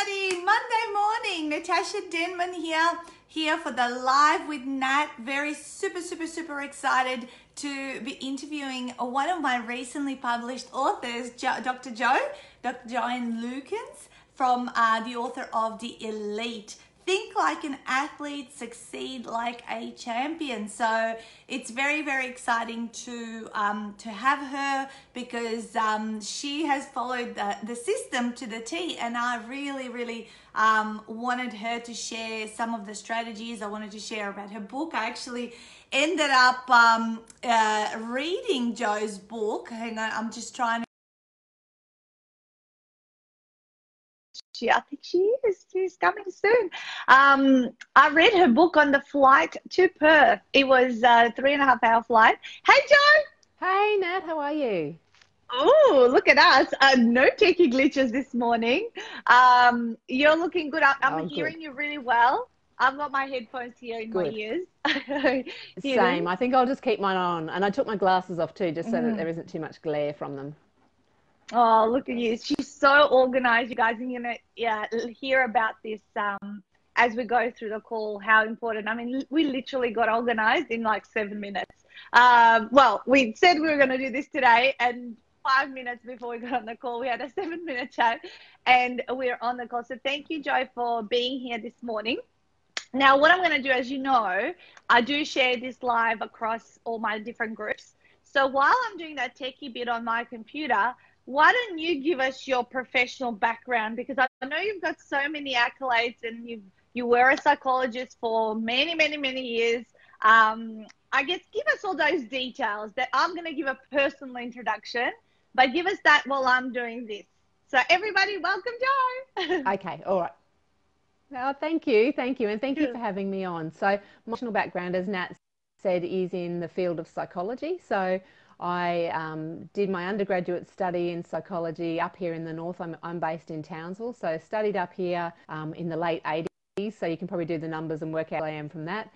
everybody. Monday morning. Natasha Denman here, here for the live with Nat. Very super, super, super excited to be interviewing one of my recently published authors, jo- Dr. Jo, Dr. Joanne Lukins, from uh, the author of The Elite think like an athlete, succeed like a champion. So it's very, very exciting to um, to have her because um, she has followed the, the system to the T, and I really, really um, wanted her to share some of the strategies. I wanted to share about her book. I actually ended up um, uh, reading Jo's book. On, I'm just trying to I think she is she's coming soon. Um, I read her book on the flight to Perth. It was a three and a half hour flight. Hey Jo. Hey Nat, how are you? Oh, look at us. Uh, no techie glitches this morning. Um, you're looking good. I'm, I'm hearing good. you really well. I've got my headphones here in good. my ears. Same. I think I'll just keep mine on. And I took my glasses off too, just so mm. that there isn't too much glare from them. Oh, look at you. She's so organized. You guys are going to yeah, hear about this um, as we go through the call, how important. I mean, we literally got organized in like seven minutes. Um, well, we said we were going to do this today, and five minutes before we got on the call, we had a seven minute chat, and we're on the call. So thank you, Joy, for being here this morning. Now, what I'm going to do, as you know, I do share this live across all my different groups. So while I'm doing that techie bit on my computer, why don't you give us your professional background? Because I know you've got so many accolades and you you were a psychologist for many, many, many years. Um, I guess give us all those details that I'm going to give a personal introduction, but give us that while I'm doing this. So everybody, welcome Jo. okay, all right. Well, thank you, thank you, and thank you for having me on. So my professional background, as Nat said, is in the field of psychology. So I um, did my undergraduate study in psychology up here in the north. I'm, I'm based in Townsville, so studied up here um, in the late 80s. So you can probably do the numbers and work out I am from that.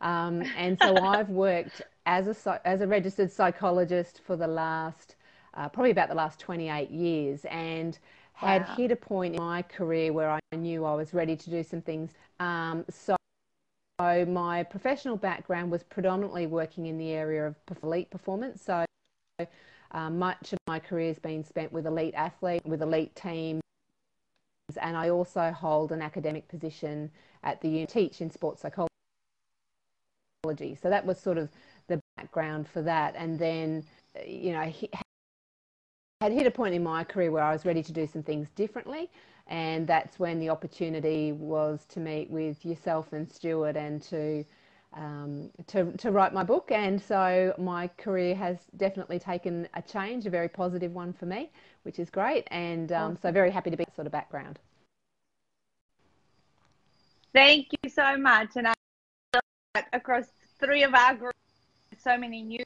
Um, and so I've worked as a as a registered psychologist for the last uh, probably about the last 28 years, and had wow. hit a point in my career where I knew I was ready to do some things. Um, so so my professional background was predominantly working in the area of elite performance. So um, much of my career has been spent with elite athletes, with elite teams, and I also hold an academic position at the uni, teach in sports psychology. So that was sort of the background for that. And then, you know, I had hit a point in my career where I was ready to do some things differently and that's when the opportunity was to meet with yourself and Stuart and to um, to, to write my book. And so my career has definitely taken a change, a very positive one for me, which is great. And um, so very happy to be sort of background. Thank you so much. And I across three of our groups, so many new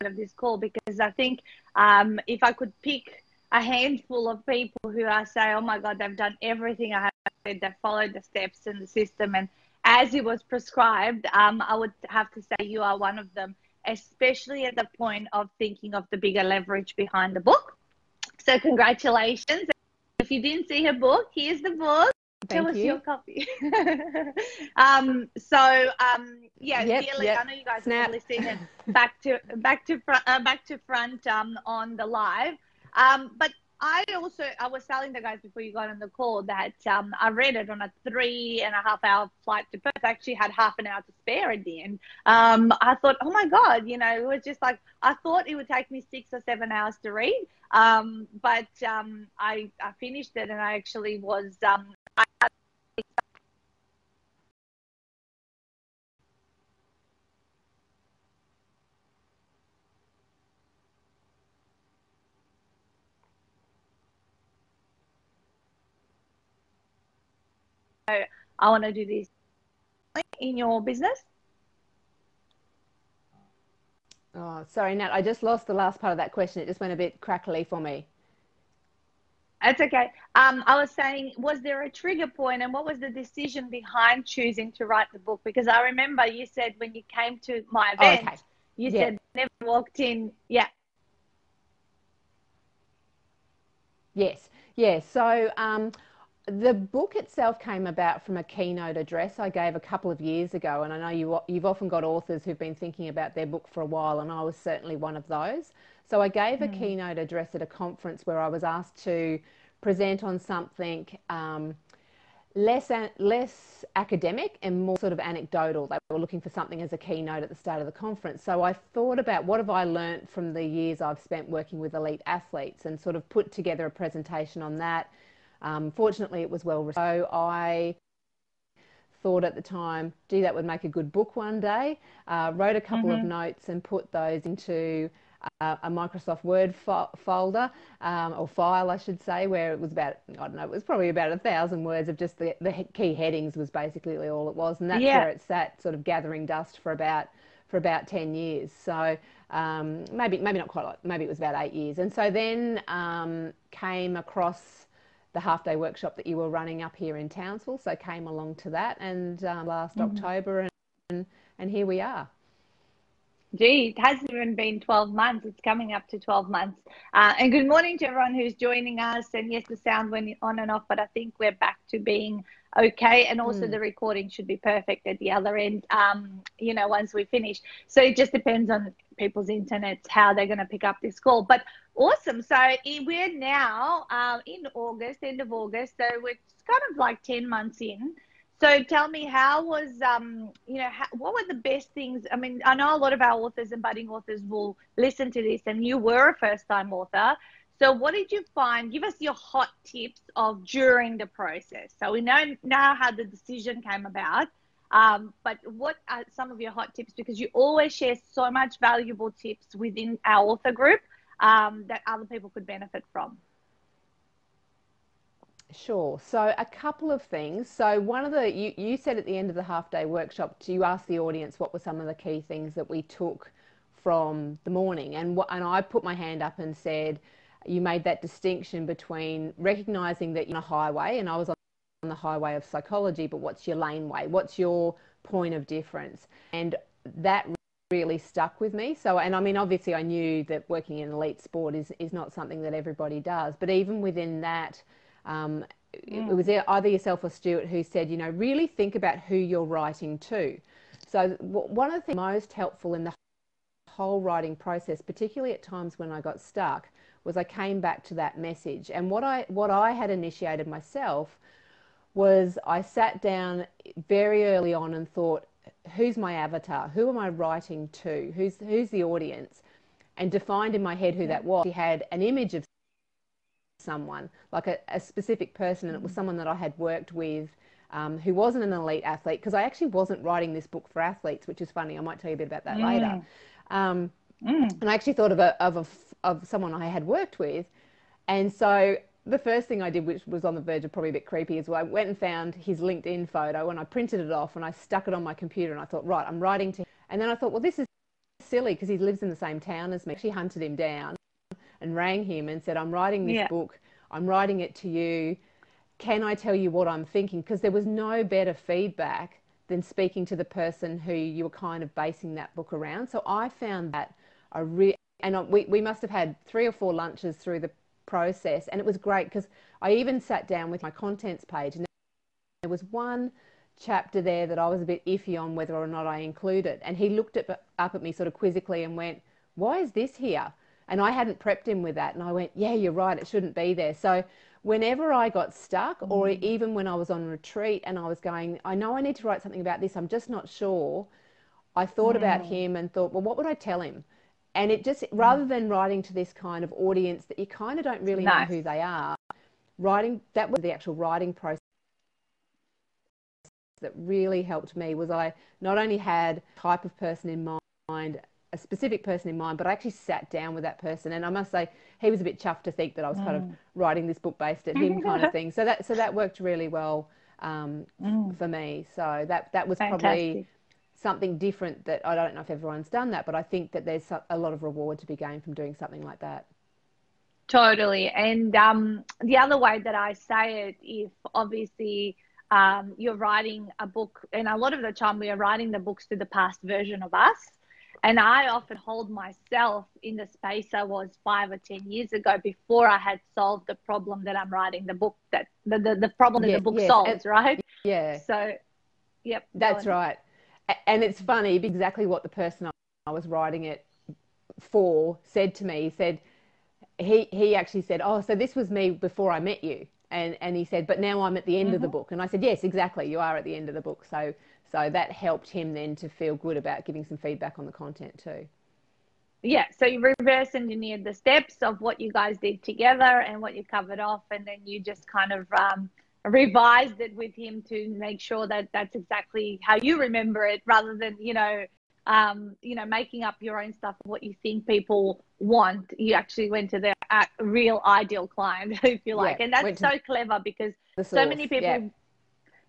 of this call because I think um, if I could pick a handful of people who I say, oh my God, they've done everything I have said, they've followed the steps in the system, and as it was prescribed, um, I would have to say you are one of them, especially at the point of thinking of the bigger leverage behind the book. So, congratulations. If you didn't see her book, here's the book. Thank Tell us your copy. um, so um, yeah, yep, yep. I know you guys Snap. are listening back to back to front, uh, back to front um, on the live. Um, but I also I was telling the guys before you got on the call that um, I read it on a three and a half hour flight to Perth. I actually had half an hour to spare at the end. Um, I thought, oh my god, you know, it was just like I thought it would take me six or seven hours to read. Um, but um, I I finished it and I actually was um, I I want to do this in your business. Oh, sorry, Nat. I just lost the last part of that question. It just went a bit crackly for me. That's okay. Um, I was saying, was there a trigger point and what was the decision behind choosing to write the book? Because I remember you said when you came to my event, oh, okay. you yeah. said never walked in. Yeah. Yes, yes. So um, the book itself came about from a keynote address I gave a couple of years ago, and I know you, you've often got authors who've been thinking about their book for a while, and I was certainly one of those. So I gave a mm. keynote address at a conference where I was asked to present on something um, less less academic and more sort of anecdotal. They were looking for something as a keynote at the start of the conference. So I thought about what have I learnt from the years I've spent working with elite athletes, and sort of put together a presentation on that um, fortunately, it was well received. So I thought at the time, gee, that would make a good book one day. Uh, wrote a couple mm-hmm. of notes and put those into uh, a Microsoft Word fo- folder um, or file, I should say, where it was about I don't know, it was probably about a thousand words of just the, the key headings was basically all it was, and that's yeah. where it sat, sort of gathering dust for about for about ten years. So um, maybe maybe not quite, maybe it was about eight years, and so then um, came across the half day workshop that you were running up here in Townsville. So came along to that and uh, last mm-hmm. October and, and here we are. Gee, it hasn't even been 12 months. It's coming up to 12 months. Uh, and good morning to everyone who's joining us. And yes, the sound went on and off, but I think we're back to being okay. And also mm. the recording should be perfect at the other end, um, you know, once we finish. So it just depends on people's internet, how they're going to pick up this call. But awesome. So we're now um, in August, end of August. So we're kind of like 10 months in. So tell me, how was, um, you know, how, what were the best things? I mean, I know a lot of our authors and budding authors will listen to this, and you were a first time author. So what did you find? Give us your hot tips of during the process. So we know now how the decision came about. Um, but what are some of your hot tips? Because you always share so much valuable tips within our author group um, that other people could benefit from. Sure. So a couple of things. So one of the you, you said at the end of the half day workshop, you asked the audience what were some of the key things that we took from the morning, and what, and I put my hand up and said, you made that distinction between recognizing that you're on a highway, and I was on the highway of psychology, but what's your laneway? What's your point of difference? And that really stuck with me. So, and I mean, obviously, I knew that working in elite sport is is not something that everybody does, but even within that um, mm. it was either yourself or Stuart who said, you know, really think about who you're writing to. So one of the things most helpful in the whole writing process, particularly at times when I got stuck, was I came back to that message. And what I what I had initiated myself was I sat down very early on and thought, who's my avatar? Who am I writing to? Who's who's the audience? And defined in my head who that was. He had an image of someone, like a, a specific person, and it was mm. someone that I had worked with um, who wasn't an elite athlete, because I actually wasn't writing this book for athletes, which is funny. I might tell you a bit about that mm. later. Um, mm. And I actually thought of a, of a, of someone I had worked with, and so the first thing I did, which was on the verge of probably a bit creepy, is I went and found his LinkedIn photo and I printed it off and I stuck it on my computer and I thought, right, I'm writing to him. And then I thought, well, this is silly because he lives in the same town as me. She hunted him down and rang him and said, I'm writing this yeah. book. I'm writing it to you. Can I tell you what I'm thinking? Because there was no better feedback than speaking to the person who you were kind of basing that book around. So I found that a real, and we, we must have had three or four lunches through the process, and it was great because I even sat down with my contents page, and there was one chapter there that I was a bit iffy on whether or not I included, and he looked at, up at me sort of quizzically and went, "Why is this here?" And I hadn't prepped him with that. And I went, yeah, you're right, it shouldn't be there. So whenever I got stuck, mm. or even when I was on retreat and I was going, I know I need to write something about this, I'm just not sure, I thought mm. about him and thought, well, what would I tell him? And it just, mm. rather than writing to this kind of audience that you kind of don't really know who they are, writing, that was the actual writing process that really helped me was I not only had type of person in mind a specific person in mind, but I actually sat down with that person, and I must say he was a bit chuffed to think that I was mm. kind of mm. writing this book based at him, kind of thing. So that so that worked really well um, mm. for me. So that that was Fantastic. probably something different that I don't know if everyone's done that, but I think that there's a lot of reward to be gained from doing something like that. Totally, and um, the other way that I say it, if obviously um, you're writing a book, and a lot of the time we are writing the books to the past version of us And I often hold myself in the space I was five or 10 years ago before I had solved the problem that I'm writing the book that the, the, the problem that the book yes. solves, right? Yeah. So, yep. That's right. And it's funny, exactly what the person I was writing it for said to me. He said, he, he actually said, Oh, so this was me before I met you. And, and he said, But now I'm at the end mm-hmm. of the mm-hmm. book. And I said, Yes, exactly. You are at the end of the book. So, so that helped him then to feel good about giving some feedback on the content too. Yeah, so you reverse engineered the steps of what you guys did together and what you covered off, and then you just kind of um, revised it with him to make sure that that's exactly how you remember it, rather than you know um, you know, making up your own stuff, what you think people want. You actually went to the uh, real ideal client, if you like. Yeah, and that's so clever because so many people, yeah.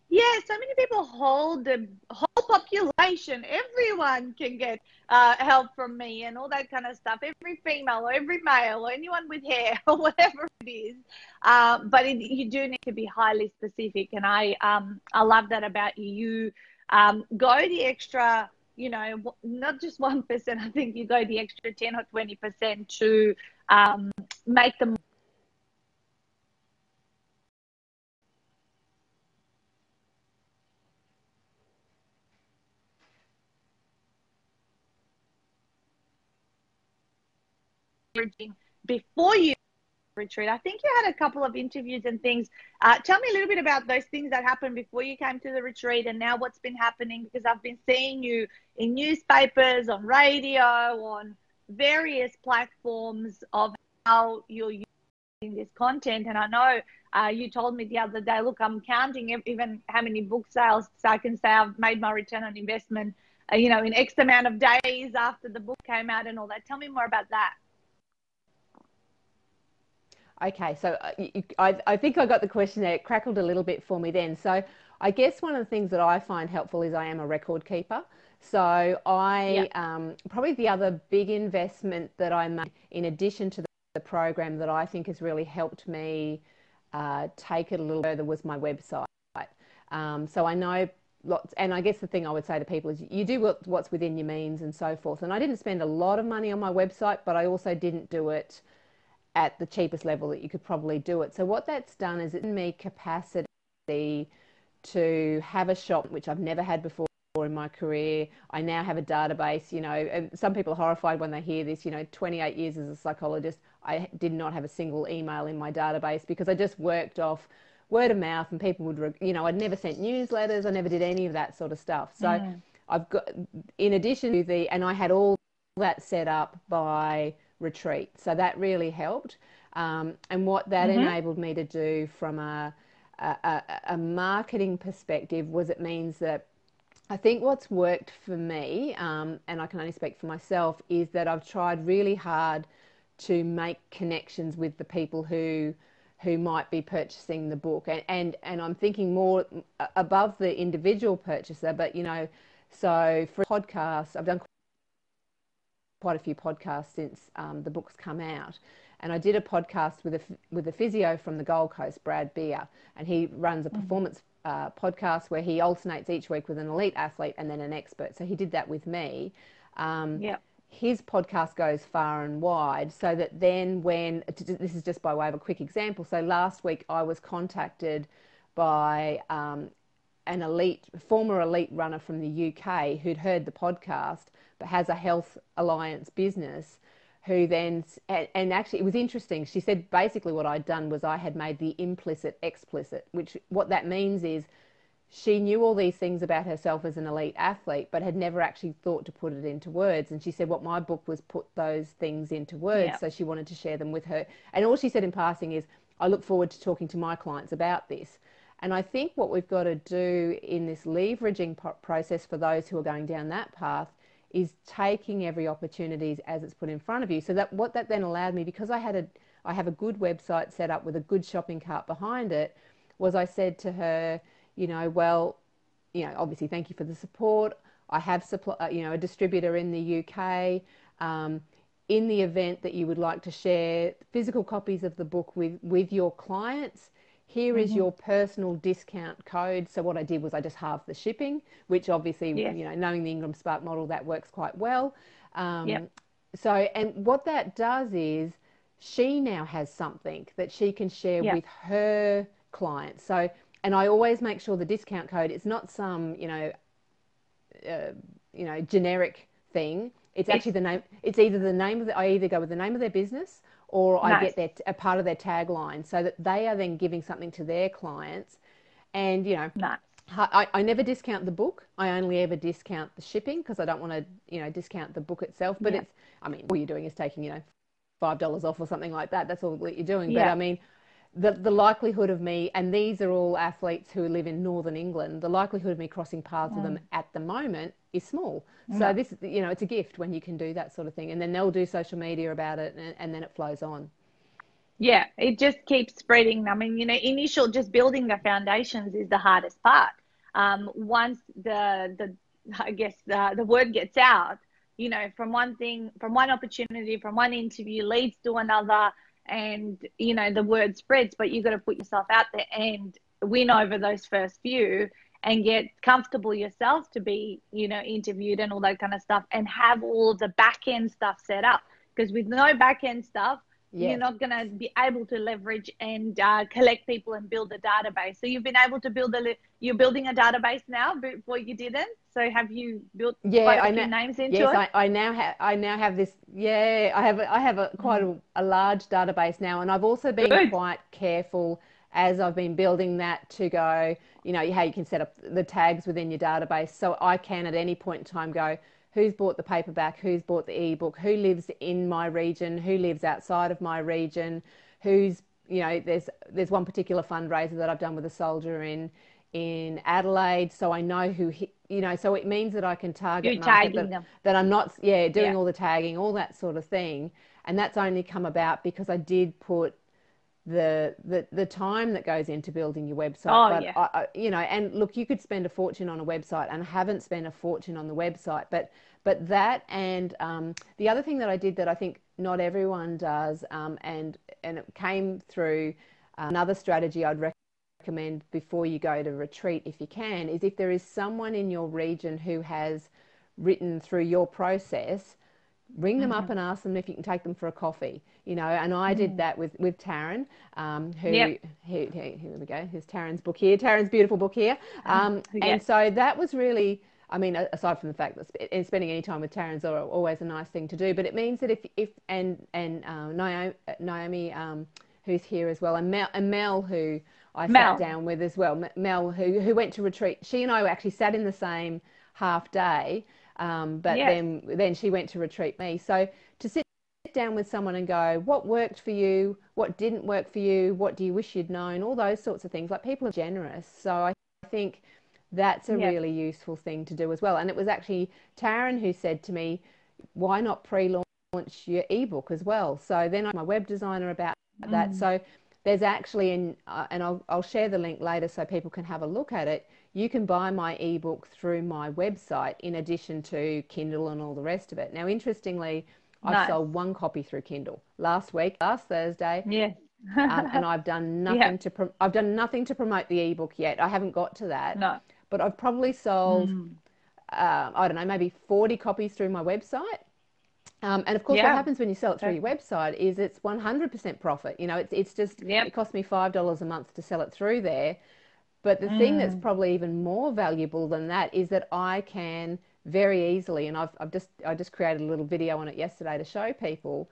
Yeah. so many people hold the whole population. Everyone can get uh, help from me and all that kind of stuff. Every female or every male or anyone with hair or whatever it is. Um, but it, you do need to be highly specific. And I, um, I love that about you. You um, go the extra you know, not just 1%, I think you go the extra 10 or 20% to um, make them before you retreat. I think you had a couple of interviews and things. Uh, tell me a little bit about those things that happened before you came to the retreat and now what's been happening because I've been seeing you in newspapers, on radio, on various platforms of how you're using this content. And I know uh, you told me the other day, look, I'm counting even how many book sales so I can say I've made my return on investment, uh, you know, in X amount of days after the book came out and all that. Tell me more about that. Okay, so uh, I, I think I got the question there. It crackled a little bit for me then. So I guess one of the things that I find helpful is I am a record keeper. So I yep. um, probably the other big investment that I made in addition to the, the program that I think has really helped me uh, take it a little further was my website. Um, so I know lots, and I guess the thing I would say to people is you do what's within your means and so forth. And I didn't spend a lot of money on my website, but I also didn't do it at the cheapest level that you could probably do it. So what that's done is it's given me capacity to have a shop which I've never had before in my career. I now have a database, you know, and some people are horrified when they hear this, you know, 28 years as a psychologist, I did not have a single email in my database because I just worked off word of mouth and people would, you know, I'd never sent newsletters, I never did any of that sort of stuff. So mm. I've got, in addition to the, and I had all that set up by retreat. So that really helped. Um, and what that mm-hmm. enabled me to do from a, a, a, marketing perspective was it means that I think what's worked for me, um, and I can only speak for myself, is that I've tried really hard to make connections with the people who who might be purchasing the book and, and and I'm thinking more above the individual purchaser but you know so for podcasts I've done quite a few podcasts since um, the book's come out. And I did a podcast with a, with a physio from the Gold Coast, Brad Beer, and he runs a mm. performance uh, podcast where he alternates each week with an elite athlete and then an expert. So he did that with me. Um, yeah. His podcast goes far and wide, so that then when this is just by way of a quick example. So last week I was contacted by um, an elite, former elite runner from the UK who'd heard the podcast but has a health alliance business who then and, actually it was interesting. She said basically what i'd done was i had made the implicit explicit which what that means is she knew all these things about herself as an elite athlete but had never actually thought to put it into words. And she said what my book was put those things into words yeah. so she wanted to share them with her. And all she said in passing is i look forward to talking to my clients about this. And I think what we've got to do in this leveraging process for those who are going down that path is taking every opportunity as it's put in front of you. So that what that then allowed me, because I had a I have a good website set up with a good shopping cart behind it, was I said to her, you know, well, you know, obviously thank you for the support. I have supply, uh, you know, a distributor in the UK. Um, in the event that you would like to share physical copies of the book with, with your clients, here is mm-hmm. your personal discount code. So what I did was I just halved the shipping, which obviously, yes. you know, knowing the Ingram Spark model, that works quite well. Um, yep. So, and what that does is she now has something that she can share yep. with her clients. So, and I always make sure the discount code is not some, you know, uh, you know, generic thing. It's, it's actually the name. It's either the name of the. I either go with the name of their business or nice. I get their a part of their tagline, so that they are then giving something to their clients. And you know, nice. I, I never discount the book. I only ever discount the shipping because I don't want to, you know, discount the book itself. But yeah. it's, I mean, all you're doing is taking, you know, five dollars off or something like that. That's all that you're doing. Yeah. But I mean, the the likelihood of me, and these are all athletes who live in northern England. The likelihood of me crossing paths mm. with them mm. at the moment is small. Mm. So this, you know, it's a gift when you can do that sort of thing, and then they'll do social media about it, and, and then it flows on. Yeah, it just keeps spreading. I mean, you know, initial just building the foundations is the hardest part. Um, once the the I guess the the word gets out, you know, from one thing, from one opportunity, from one interview leads to another, and you know the word spreads. But you've got to put yourself out there and win over those first few and get comfortable yourself to be, you know, interviewed and all that kind of stuff, and have all the back end stuff set up. Because with no back end stuff, yeah. you're not going to be able to leverage and uh, collect people and build a database. So you've been able to build a, you're building a database now before you didn't. So have you built yeah, quite a I few names into yes, it? Yes, I, I, now have, I now have this, yeah, I have, I have a, quite a, a large database now. And I've also been Good. quite careful as I've been building that to go, you know, how you can set up the tags within your database. So I can at any point in time go, who's bought the paperback, who's bought the ebook, who lives in my region, who lives outside of my region, who's you know there's there's one particular fundraiser that I've done with a soldier in in Adelaide, so I know who he, you know. So it means that I can target that, that, I'm not yeah doing yeah. all the tagging, all that sort of thing, and that's only come about because I did put the the the time that goes into building your website. Oh, but yeah. I, I, you know, and look, you could spend a fortune on a website, and haven't spent a fortune on the website, but but that and um, the other thing that I did that I think not everyone does, um, and and it came through another strategy I'd recommend before you go to retreat, if you can, is if there is someone in your region who has written through your process ring them mm-hmm. up and ask them if you can take them for a coffee you know and i mm. did that with with taryn um, who, yep. who, who, here we go here's taryn's book here taryn's beautiful book here mm-hmm. um, and so that was really I mean, aside from the fact that spending any time with Taryn's are always a nice thing to do, but it means that if, if and and uh, Naomi, Naomi um, who's here as well, and Mel, and Mel who I Mel. sat down with as well, Mel who who went to retreat. She and I actually sat in the same half day, um, but yes. then then she went to retreat me. So to sit down with someone and go, what worked for you, what didn't work for you, what do you wish you'd known, all those sorts of things. Like people are generous, so I think that's a really useful thing to do as well. And it was actually Taryn who said to me, why not pre-launch your ebook as well? So then I'm my web designer about mm. that. So there's actually, in, uh, and I'll, I'll share the link later so people can have a look at it you can buy my ebook through my website in addition to Kindle and all the rest of it. Now, interestingly, nice. I sold one copy through Kindle last week, last Thursday. Yeah. um, and I've done nothing yeah. to pro- I've done nothing to promote the ebook yet. I haven't got to that. No. But I've probably sold mm. I don't know maybe forty copies through my website. Um, and of course, yeah. what happens when you sell it through your website is it's 100% profit. You know, it's, it's just, yep. it costs me $5 a month to sell it through there. But the mm. thing that's mm. probably even more valuable than that is that I can very easily, and I've, I've just I just created a little video on it yesterday to show people.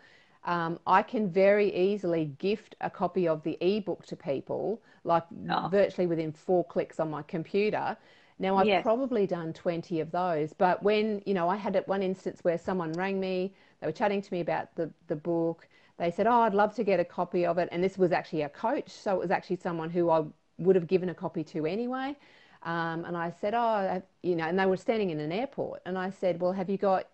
Um, I can very easily gift a copy of the ebook to people, like oh. virtually within four clicks on my computer. Now I've yes. probably done 20 of those, but when, you know, I had at one instance where someone rang me, they were chatting to me about the, the book. They said, Oh, I'd love to get a copy of it. And this was actually a coach. So it was actually someone who I would have given a copy to anyway. Um, and I said, oh, you know, and they were standing in an airport. And I said, well, have you got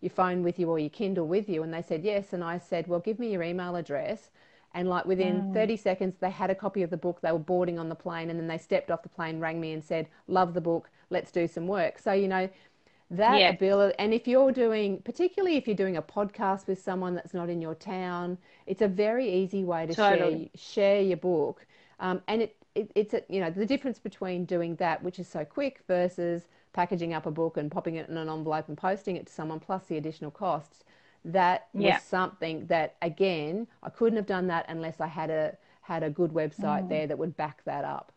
your phone with you or your Kindle with you? And they said, yes. And I said, well, give me your email address. And like within mm. 30 seconds, they had a copy of the book. They were boarding on the plane. And then they stepped off the plane, rang me and said, love the book. Let's do some work. So, you know, that yeah. ability. And if you're doing, particularly if you're doing a podcast with someone that's not in your town, it's a very easy way to totally. share, share your book. Um, and it, it, it's a, you know the difference between doing that, which is so quick, versus packaging up a book and popping it in an envelope and posting it to someone plus the additional costs that Yeah. was something that again I couldn't have done that unless I had a had a good website there that would back that up.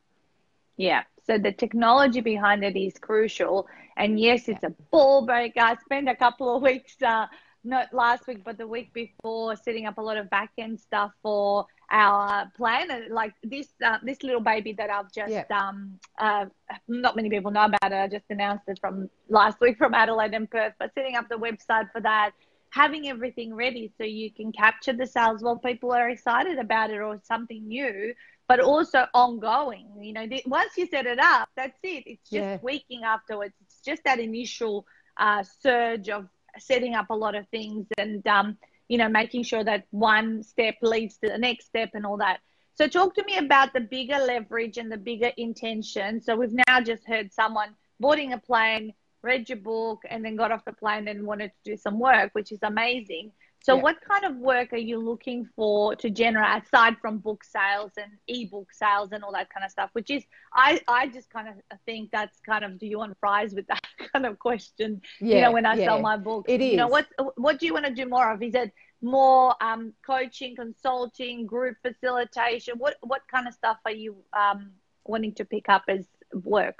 Yeah. So the technology behind it is crucial. And yes, it's a ball breaker. I spent a couple of weeks, uh, not last week, but the week before, setting up a lot of back end stuff for our plan. And like this, uh, this little baby that I've just, Yeah. um, uh, not many people know about it. I just announced it from last week from Adelaide and Perth, but setting up the website for that. Having everything ready so you can capture the sales while people are excited about it or something new, but also ongoing. You know, the, once you set it up, that's it. It's just Yeah. tweaking afterwards. It's just that initial uh, surge of setting up a lot of things and, um, you know, making sure that one step leads to the next step and all that. So, talk to me about the bigger leverage and the bigger intention. So, we've now just heard someone boarding a plane, read your book, and then got off the plane and wanted to do some work, which is amazing. So, Yeah. what kind of work are you looking for to generate aside from book sales and ebook sales and all that kind of stuff? Which is, I, I just kind of think that's kind of, do you want fries with that kind of question? Yeah, you know, when I yeah. sell my book, It you know, what what do you want to do more of? Is it more um, coaching, consulting, group facilitation? What what kind of stuff are you um, wanting to pick up as work?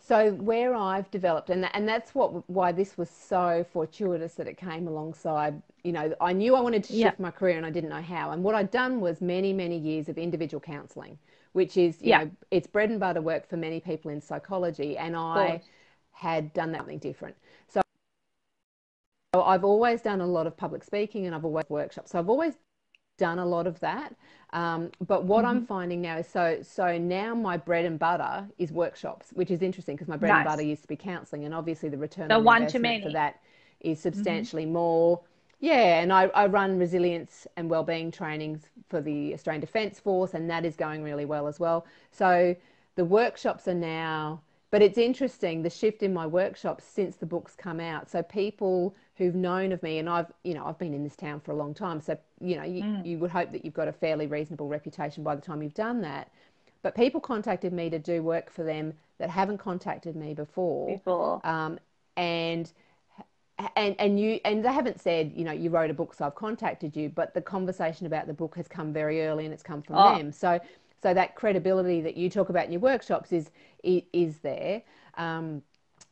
So where I've developed, and and that's what why this was so fortuitous that it came alongside. You know, I knew I wanted to shift my career, and I didn't know how. And what I'd done was many many years of individual counselling, which is you Yeah. know it's bread and butter work for many people in psychology, and I had done that something different. So so I've always done a lot of public speaking, and I've always workshops. So I've always done a lot of that. Um, but what I'm Mm-hmm. finding now is so so now my bread and butter is workshops, which is interesting because my bread and butter used to be counselling, and obviously the return So on one to investment for many. Mm-hmm. that is substantially more. Yeah, and I, I run resilience and wellbeing trainings for the Australian Defence Force, and that is going really well as well. So the workshops are now, but it's interesting the shift in my workshops since the book's come out. So people who've known of me, and I've you know I've been in this town for a long time, so you know you, Mm. you would hope that you've got a fairly reasonable reputation by the time you've done that. But people contacted me to do work for them that haven't contacted me before Before. um, and and and you and they haven't said you know you wrote a book so I've contacted you but the conversation about the book has come very early and it's come from Oh. them so so that credibility that you talk about in your workshops is is there um,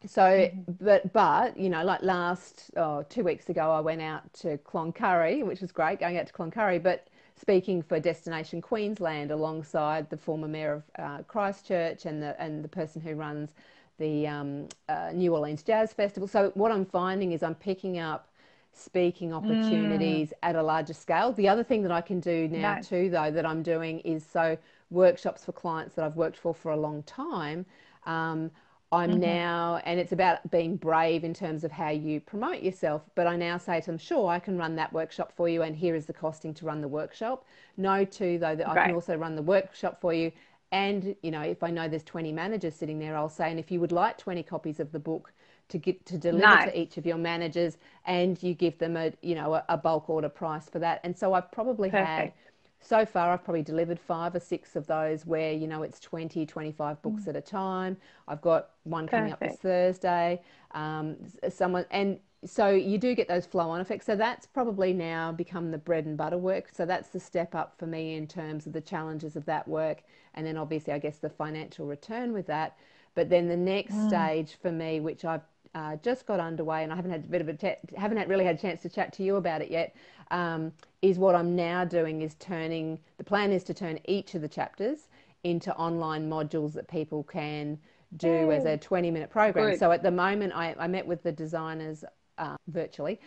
so but but you know like last oh, two weeks ago I went out to Cloncurry which was great going out to Cloncurry but speaking for Destination Queensland alongside the former mayor of uh, Christchurch and the and the person who runs the um, uh, New Orleans Jazz Festival. So what I'm finding is I'm picking up speaking opportunities at a larger scale. The other thing that I can do now Nice. too, though, that I'm doing is so workshops for clients that I've worked for for a long time. Um, I'm mm-hmm. now, and it's about being brave in terms of how you promote yourself. But I now say to them, sure, I can run that workshop for you, and here is the costing to run the workshop. No, too, though, that I can also run the workshop for you. And, you know, if I know there's 20 managers sitting there, I'll say, and if you would like 20 copies of the book to get to deliver Nice. to each of your managers, and you give them a, you know, a, a bulk order price for that. And so I've probably had Perfect. So far i've probably delivered five or six of those where you know it's 20 25 books at a time. I've got one coming up this thursday um, someone and so you do get those flow on effects. So that's probably now become the bread and butter work. So that's the step up for me in terms of the challenges of that work and then obviously i guess the financial return with that. But then the next stage for me which i've uh, just got underway, and I haven't had a bit of a chat, haven't had, really had a chance to chat to you about it yet. Um, is what I'm now doing is turning. The plan is to turn each of the chapters into online modules that people can do as a 20 minute program. Good. So at the moment, I, I met with the designers uh, virtually.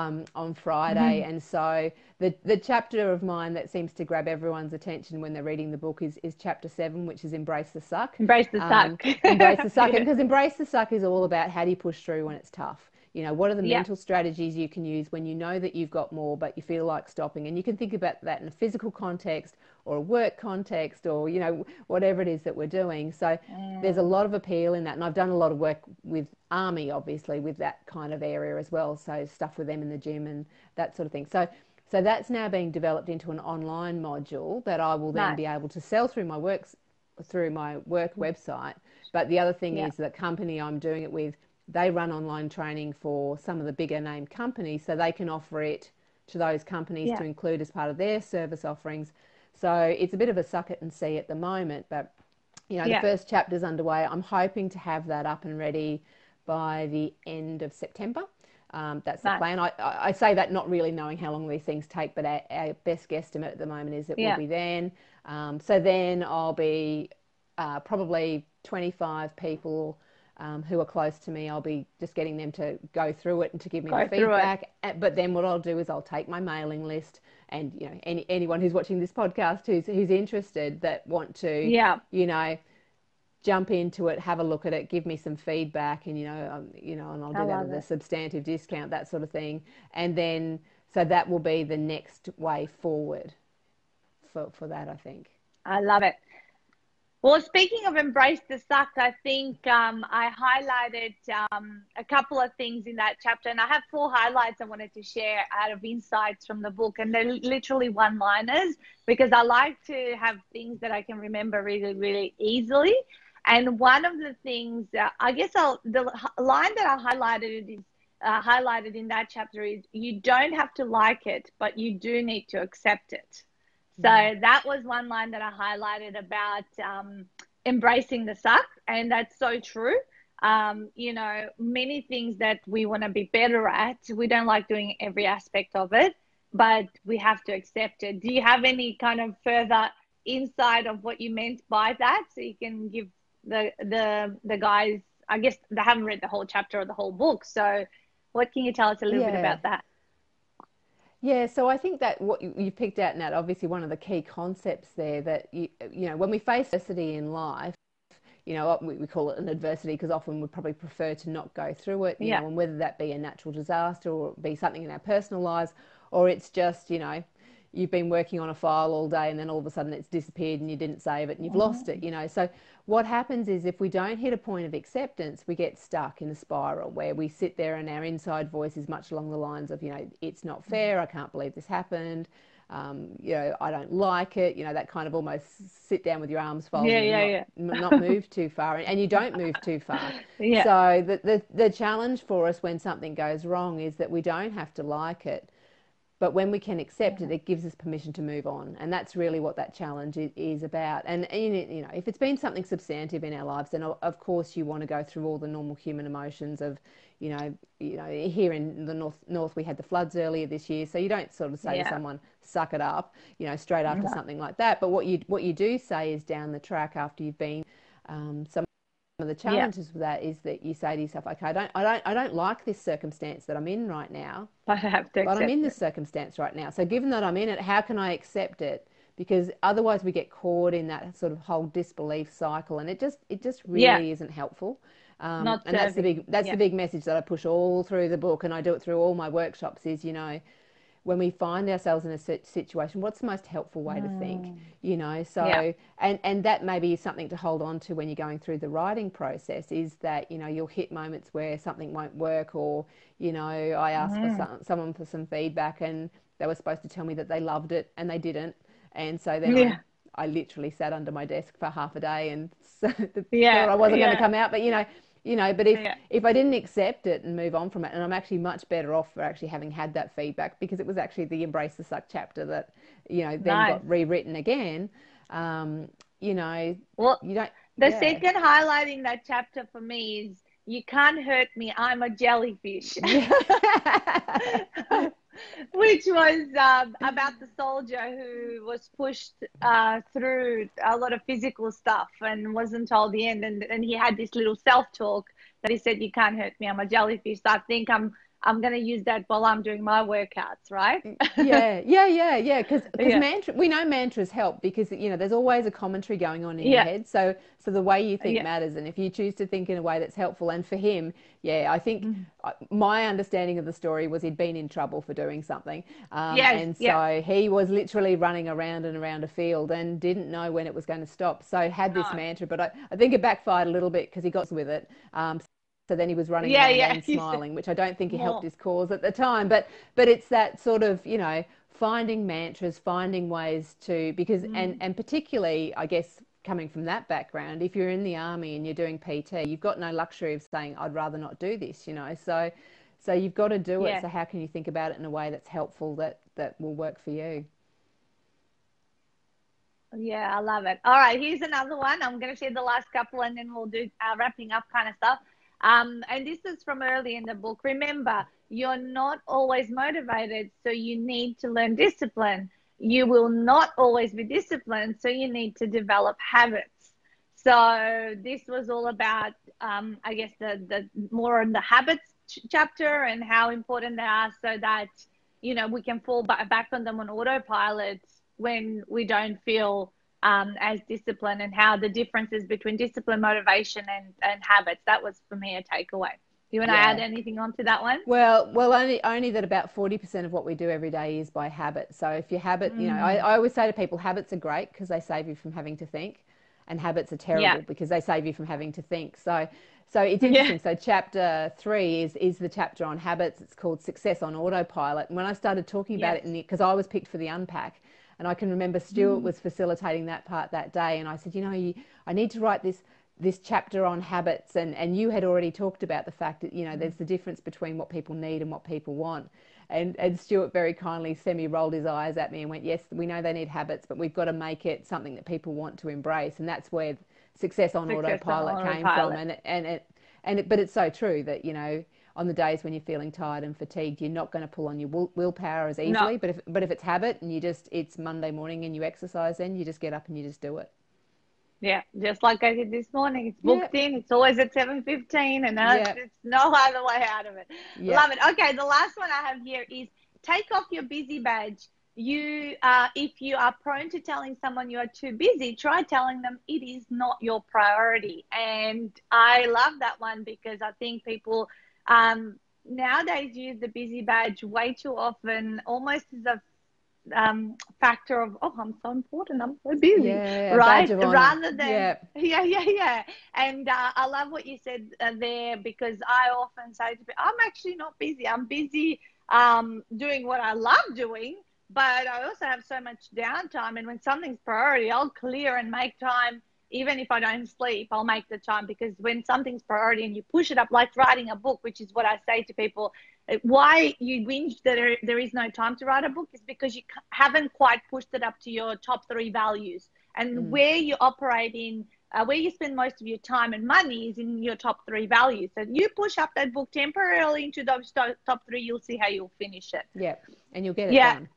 Um, on Friday, and so the the chapter of mine that seems to grab everyone's attention when they're reading the book is is chapter seven, which is embrace the suck. Embrace the Um, suck. embrace the suck. Yeah. Because embrace the suck is all about how do you push through when it's tough. You know, what are the Yeah. mental strategies you can use when you know that you've got more, but you feel like stopping? And you can think about that in a physical context or a work context or, you know, whatever it is that we're doing. So there's a mm. lot of appeal in that. And I've done a lot of work with Army, obviously, with that kind of area as well. So stuff with them in the gym and that sort of thing. So so that's now being developed into an online module that I will then Nice. be able to sell through my works through my work mm. website. But the other thing yeah. is the company I'm doing it with, they run online training for some of the bigger name companies, so they can offer it to those companies yeah. to include as part of their service offerings. So it's a bit of a suck it and see at the moment, but you know, yeah. the first chapter's underway. I'm hoping to have that up and ready by the end of September. Um, that's the plan. I, I, say that not really knowing how long these things take, but our, our best guesstimate at the moment is it yeah. will be then. Um, so then I'll be uh, probably 25 people um, who are close to me. I'll be just getting them to go through it and to give me go the feedback. But then what I'll do is I'll take my mailing list and you know any, anyone who's watching this podcast who's who's interested that want to yeah you know jump into it, have a look at it, give me some feedback, and you know, um, you know, and I'll do I that with a substantive discount, that sort of thing, and then so that will be the next way forward for for that, I think. I love it. Well, speaking of embrace the suck, I think um, I highlighted um, a couple of things in that chapter, and I have four highlights I wanted to share out of insights from the book, and they're literally one-liners because I like to have things that I can remember really, really easily. And one of the things, uh, I guess, I'll, the line that I highlighted is uh, highlighted in that chapter is you don't have to like it, but you do need to accept it. So mm-hmm. that was one line that I highlighted about um, embracing the suck, and that's so true. Um, you know, many things that we want to be better at, we don't like doing every aspect of it, but we have to accept it. Do you have any kind of further insight of what you meant by that, so you can give the the the guys? I guess they haven't read the whole chapter or the whole book, so what can you tell us a little yeah. bit about that? Yeah, so I think that what you've picked out, Nat, obviously one of the key concepts there that, you, you know, when we face adversity in life, you know, we, we call it an adversity because often we probably prefer to not go through it, you yeah. know, and whether that be a natural disaster or be something in our personal lives or it's just, you know, you've been working on a file all day and then all of a sudden it's disappeared and you didn't save it and you've mm-hmm. lost it, you know. So what happens is if we don't hit a point of acceptance, we get stuck in a spiral where we sit there and our inside voice is much along the lines of, you know, it's not fair, I can't believe this happened. Um, you know, I don't like it, you know, that kind of almost sit down with your arms folded yeah, yeah, not, yeah. not move too far. And you don't move too far. Yeah. So the, the, the challenge for us when something goes wrong is that we don't have to like it but when we can accept it, it gives us permission to move on, and that's really what that challenge is about. And you know, if it's been something substantive in our lives, then of course you want to go through all the normal human emotions of, you know, you know, here in the north, north we had the floods earlier this year, so you don't sort of say yeah. to someone, "Suck it up," you know, straight after yeah. something like that. But what you what you do say is down the track after you've been um, some of the challenges yeah. with that is that you say to yourself, okay, I don't, I don't, I don't like this circumstance that I'm in right now. I have to. But I'm in it. this circumstance right now. So given that I'm in it, how can I accept it? Because otherwise we get caught in that sort of whole disbelief cycle, and it just, it just really yeah. isn't helpful. Um, Not and that's the big, that's yeah. the big message that I push all through the book, and I do it through all my workshops. Is you know, when we find ourselves in a situation, what's the most helpful way mm. to think? Mm. You know, so yeah. and and that maybe is something to hold on to when you're going through the writing process. Is that you know you'll hit moments where something won't work, or you know I asked mm. for some, someone for some feedback and they were supposed to tell me that they loved it and they didn't, and so then yeah. I, I, literally sat under my desk for half a day and so yeah. thought I wasn't yeah. going to come out, but you know you know but if yeah. if i didn't accept it and move on from it and i'm actually much better off for actually having had that feedback because it was actually the embrace the suck chapter that you know then nice. got rewritten again um, you know well you don't the yeah. second highlighting that chapter for me is you can't hurt me i'm a jellyfish which was um, about the soldier who was pushed uh, through a lot of physical stuff and wasn't told the end. And, and he had this little self talk that he said, You can't hurt me, I'm a jellyfish. So I think I'm I'm going to use that while I'm doing my workouts, right? yeah, yeah, yeah, yeah. Because yeah. mantra, we know mantras help because you know there's always a commentary going on in yeah. your head. So so the way you think yeah. matters, and if you choose to think in a way that's helpful, and for him, yeah, I think mm-hmm. my understanding of the story was he'd been in trouble for doing something, um, yes, and so he was literally running around and around a field and didn't know when it was going to stop. So had this no. mantra, but I, I think it backfired a little bit because he got with it. Um, so then he was running yeah, around yeah. and smiling, which I don't think he helped his cause at the time. But but it's that sort of you know finding mantras, finding ways to because mm. and and particularly I guess coming from that background, if you're in the army and you're doing PT, you've got no luxury of saying, I'd rather not do this, you know. So, so you've got to do yeah. it. So how can you think about it in a way that's helpful that, that will work for you? Yeah, I love it. All right, here's another one. I'm going to share the last couple and then we'll do uh, wrapping up kind of stuff. Um, and this is from early in the book. Remember, you're not always motivated, so you need to learn discipline. You will not always be disciplined, so you need to develop habits. So this was all about, um, I guess, the the more on the habits ch- chapter and how important they are, so that you know we can fall back on them on autopilot when we don't feel um, as discipline and how the differences between discipline, motivation, and, and habits. That was for me a takeaway. Do you want yeah. to add anything onto that one? Well, well, only only that about forty percent of what we do every day is by habit. So if your habit, mm. you know, I, mm. I always say to people, habits are great because they save you from having to think, and habits are terrible yeah. because they save you from having to think. So, so it's interesting. Yeah. So chapter three is is the chapter on habits. It's called Success on Autopilot. And when I started talking about it, because I was picked for the unpack, and I can remember Stuart mm. was facilitating that part that day, and I said, you know, you, I need to write this this chapter on habits, and and you had already talked about the fact that you know there's the difference between what people need and what people want. And, and Stuart very kindly semi rolled his eyes at me and went, Yes, we know they need habits, but we've got to make it something that people want to embrace. And that's where success on success autopilot on came autopilot. from. And, and, it, and it, but it's so true that, you know, on the days when you're feeling tired and fatigued, you're not going to pull on your will, willpower as easily. No. But if but if it's habit and you just it's Monday morning and you exercise, then you just get up and you just do it. Yeah, just like I did this morning. It's booked in. It's always at seven fifteen, and uh, it's no other way out of it. Love it. Okay, the last one I have here is take off your busy badge. You, uh, if you are prone to telling someone you are too busy, try telling them it is not your priority. And I love that one because I think people um, nowadays use the busy badge way too often, almost as a um, factor of oh I'm so important I'm so busy yeah, right? rather than yeah. yeah yeah yeah. And uh, I love what you said uh, there because I often say to people I'm actually not busy I'm busy um, doing what I love doing but I also have so much downtime and when something's priority I'll clear and make time even if I don't sleep, I'll make the time because when something's priority and you push it up, like writing a book, which is what I say to people, uh, why you whinge that there, there is no time to write a book is because you haven't quite pushed it up to your top three values. And mm. where you operate in, uh, where you spend most of your time and money is in your top three values. So you push up that book temporarily into those top three, you'll see how you'll finish it. Yeah, and you'll get it yeah. done.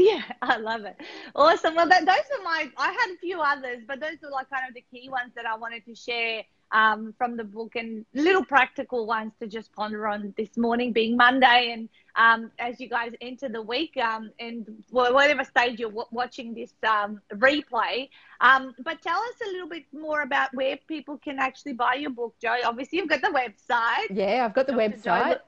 Yeah, I love it. Awesome. Well, that, those are my, I had a few others, but those are like kind of the key ones that I wanted to share um, from the book and little practical ones to just ponder on this morning being Monday. And um, as you guys enter the week um, and whatever stage you're w- watching this um, replay, um, but tell us a little bit more about where people can actually buy your book, Jo. Obviously, you've got the website. Yeah, I've got the Dr. website.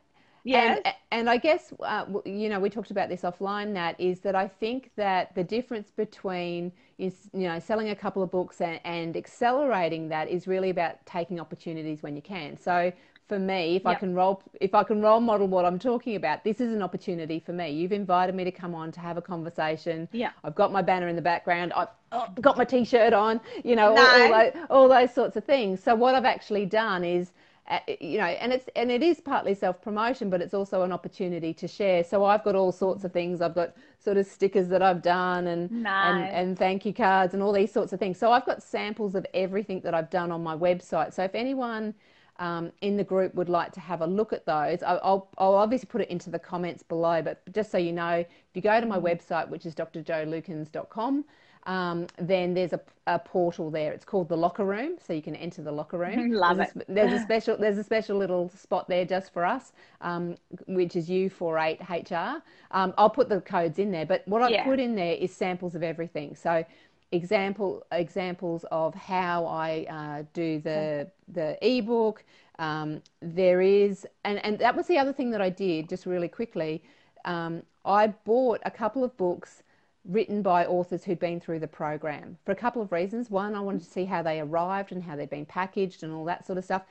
Yes. And, and I guess, uh, you know, we talked about this offline, Nat, is that I think that the difference between, is, you know, selling a couple of books and, and accelerating that is really about taking opportunities when you can. So for me, if yep. I can role, if I can role model what I'm talking about, this is an opportunity for me. You've invited me to come on to have a conversation. Yeah. I've got my banner in the background. I've got my t-shirt on, you know, all, all, those, all those sorts of things. So what I've actually done is uh, you know, and it's and it is partly self promotion, but it's also an opportunity to share. So I've got all sorts of things. I've got sort of stickers that I've done and nice. and, and thank you cards and all these sorts of things. So I've got samples of everything that I've done on my website. So if anyone um, in the group would like to have a look at those, I'll, I'll obviously put it into the comments below. But just so you know, if you go to my mm-hmm. website, which is drjolukins.com, um, then there's a, a, portal there. It's called the locker room, so you can enter the locker room. Love there's it. A, there's a special there's a special little spot there just for us, um, which is U48HR. Um, I'll put the codes in there, but what I've yeah. put in there is samples of everything. So example examples of how I uh, do the the ebook. Um, there is, and and that was the other thing that I did just really quickly. Um, I bought a couple of books written by authors who'd been through the program for a couple of reasons. One, I wanted to see how they arrived and how they'd been packaged and all that sort of stuff.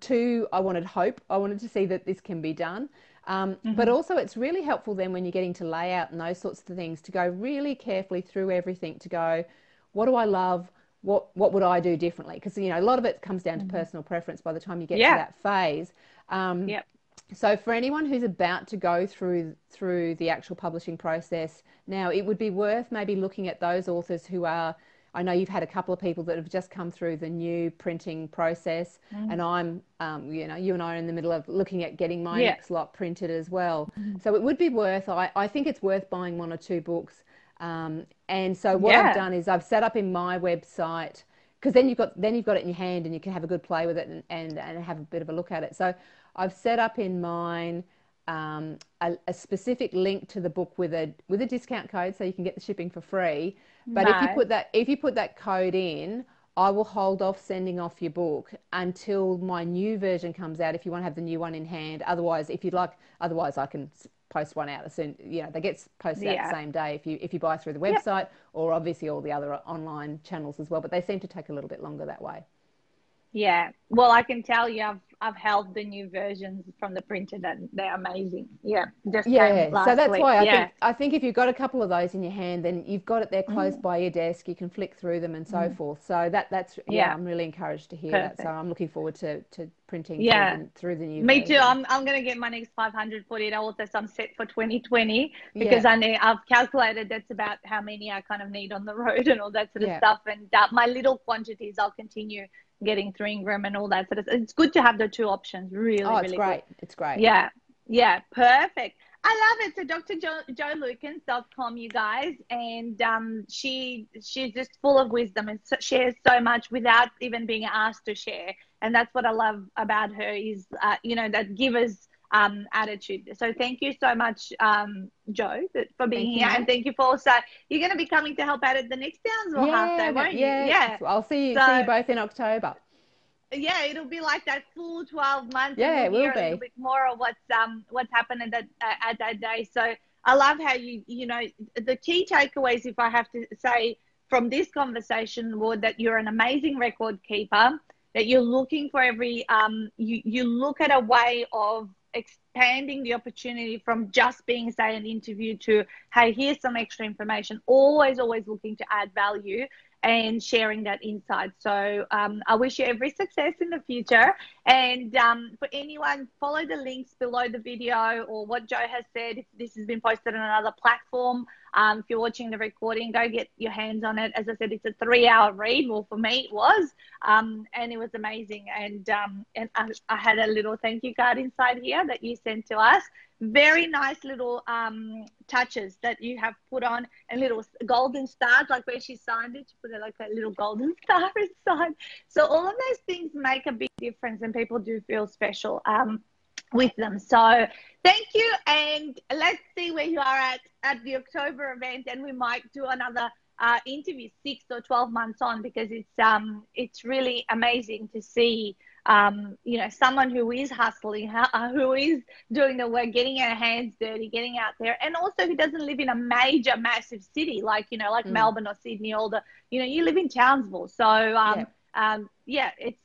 Two, I wanted hope. I wanted to see that this can be done. Um, mm-hmm. But also, it's really helpful then when you're getting to layout and those sorts of things to go really carefully through everything to go, what do I love? what what would I do differently? Because you know a lot of it comes down to mm-hmm. personal preference by the time you get yeah. to that phase. Um, yep. So for anyone who's about to go through through the actual publishing process now, it would be worth maybe looking at those authors who are. I know you've had a couple of people that have just come through the new printing process, mm. and I'm, um, you know, you and I are in the middle of looking at getting my yeah. next lot printed as well. Mm. So it would be worth. I, I think it's worth buying one or two books um, and so what yeah. I've done is I've set up in my website because then you've got then you've got it in your hand and you can have a good play with it and, and, and have a bit of a look at it. So I've set up in mine um, a, a, specific link to the book with a with a discount code so you can get the shipping for free. But if you put that if you put that code in, I will hold off sending off your book until my new version comes out if you want to have the new one in hand. Otherwise, if you'd like, otherwise I can post one out as soon. You know, they get posted yeah. out the same day if you if you buy through the website yep. or obviously all the other online channels as well. But they seem to take a little bit longer that way. Yeah, well, I can tell you, I've I've held the new versions from the printer, and they're amazing. Yeah, just yeah. so that's week. why I yeah. think I think if you've got a couple of those in your hand, then you've got it there close mm. by your desk. You can flick through them and so mm. forth. So that that's yeah, yeah, I'm really encouraged to hear Perfect. that. So I'm looking forward to to printing yeah. through, the, through the new. Me version. too. I'm I'm gonna get my next 500 48 authors. I'm set for 2020 because yeah. I need, I've calculated that's about how many I kind of need on the road and all that sort of stuff. And uh, my little quantities, I'll continue getting through Ingram and all that So It's good to have the two options. Really, oh, it's really great. Good. It's great. Yeah. Yeah. Perfect. I love it. So Dr. Jo, JoLukins.com, you guys, and um, she she's just full of wisdom and so, shares so much without even being asked to share. And that's what I love about her is, uh, you know, that givers um, attitude. So thank you so much, um, Jo, for being thank here, you. and thank you for also you're going to be coming to help out at the next Townsville yeah, half day, won't yeah. you? Yeah, I'll see you. So, see you both in October. Yeah, it'll be like that full twelve months. Yeah, it will be. A little bit more of what's um what's happening at, at that day. So I love how you you know the key takeaways, if I have to say from this conversation, were that you're an amazing record keeper. That you're looking for every um you you look at a way of expanding the opportunity from just being, say, an interview to, hey, here's some extra information. Always, always looking to add value and sharing that insight. So um, I wish you every success in the future. And um, for anyone, follow the links below the video or what Jo has said. If this has been posted on another platform, um, if you're watching the recording, go get your hands on it. As I said, it's a three-hour read. Well, for me, it was, um, and it was amazing. And um, and I, I, had a little thank you card inside here that you sent to us very nice little um, touches that you have put on and little golden stars like where she signed it she put like a little golden star inside. So all of those things make a big difference and people do feel special um, with them. So thank you and let's see where you are at at the october event and we might do another uh, interview six or 12 months on because it's um it's really amazing to see um, you know, someone who is hustling, uh, who is doing the work, getting her hands dirty, getting out there, and also who doesn't live in a major, massive city like you know, like mm. Melbourne or Sydney, or the you know, you live in Townsville, so um, yeah. Um, yeah, it's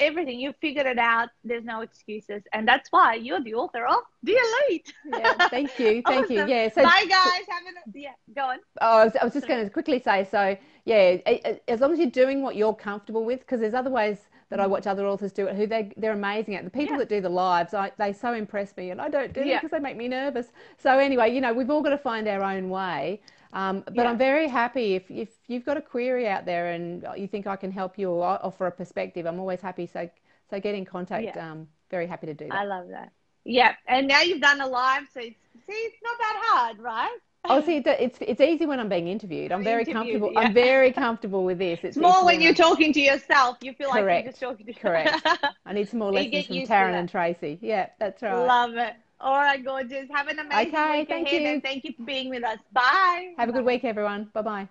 everything. You've figured it out. There's no excuses, and that's why you're the author of The Elite. yeah, thank you, thank awesome. you. Yeah, so bye guys. Have a yeah, go on. Oh, I was, I was just going to quickly say so. Yeah, as long as you're doing what you're comfortable with, because there's other ways that I watch other authors do it who they they're amazing at. The people yeah. that do the lives, I, they so impress me, and I don't do yeah. it because they make me nervous. So anyway, you know, we've all got to find our own way. Um, but yeah. I'm very happy if if you've got a query out there and you think I can help you or offer a perspective. I'm always happy. So so get in contact. Um, very happy to do that. I love that. Yeah, and now you've done a live, so it's, see, it's not that hard, right? Oh, see, it's it's easy when I'm being interviewed. I'm very comfortable. Yeah. I'm very comfortable with this. It's, more when you're talking to yourself. You feel Correct. like you're just talking to Correct. I need some more lessons from Taryn and Tracy. Yeah, that's right. Love it. All right, gorgeous. Have an amazing okay, week thank ahead, you. and thank you for being with us. Bye. Have a good week, everyone. Bye bye.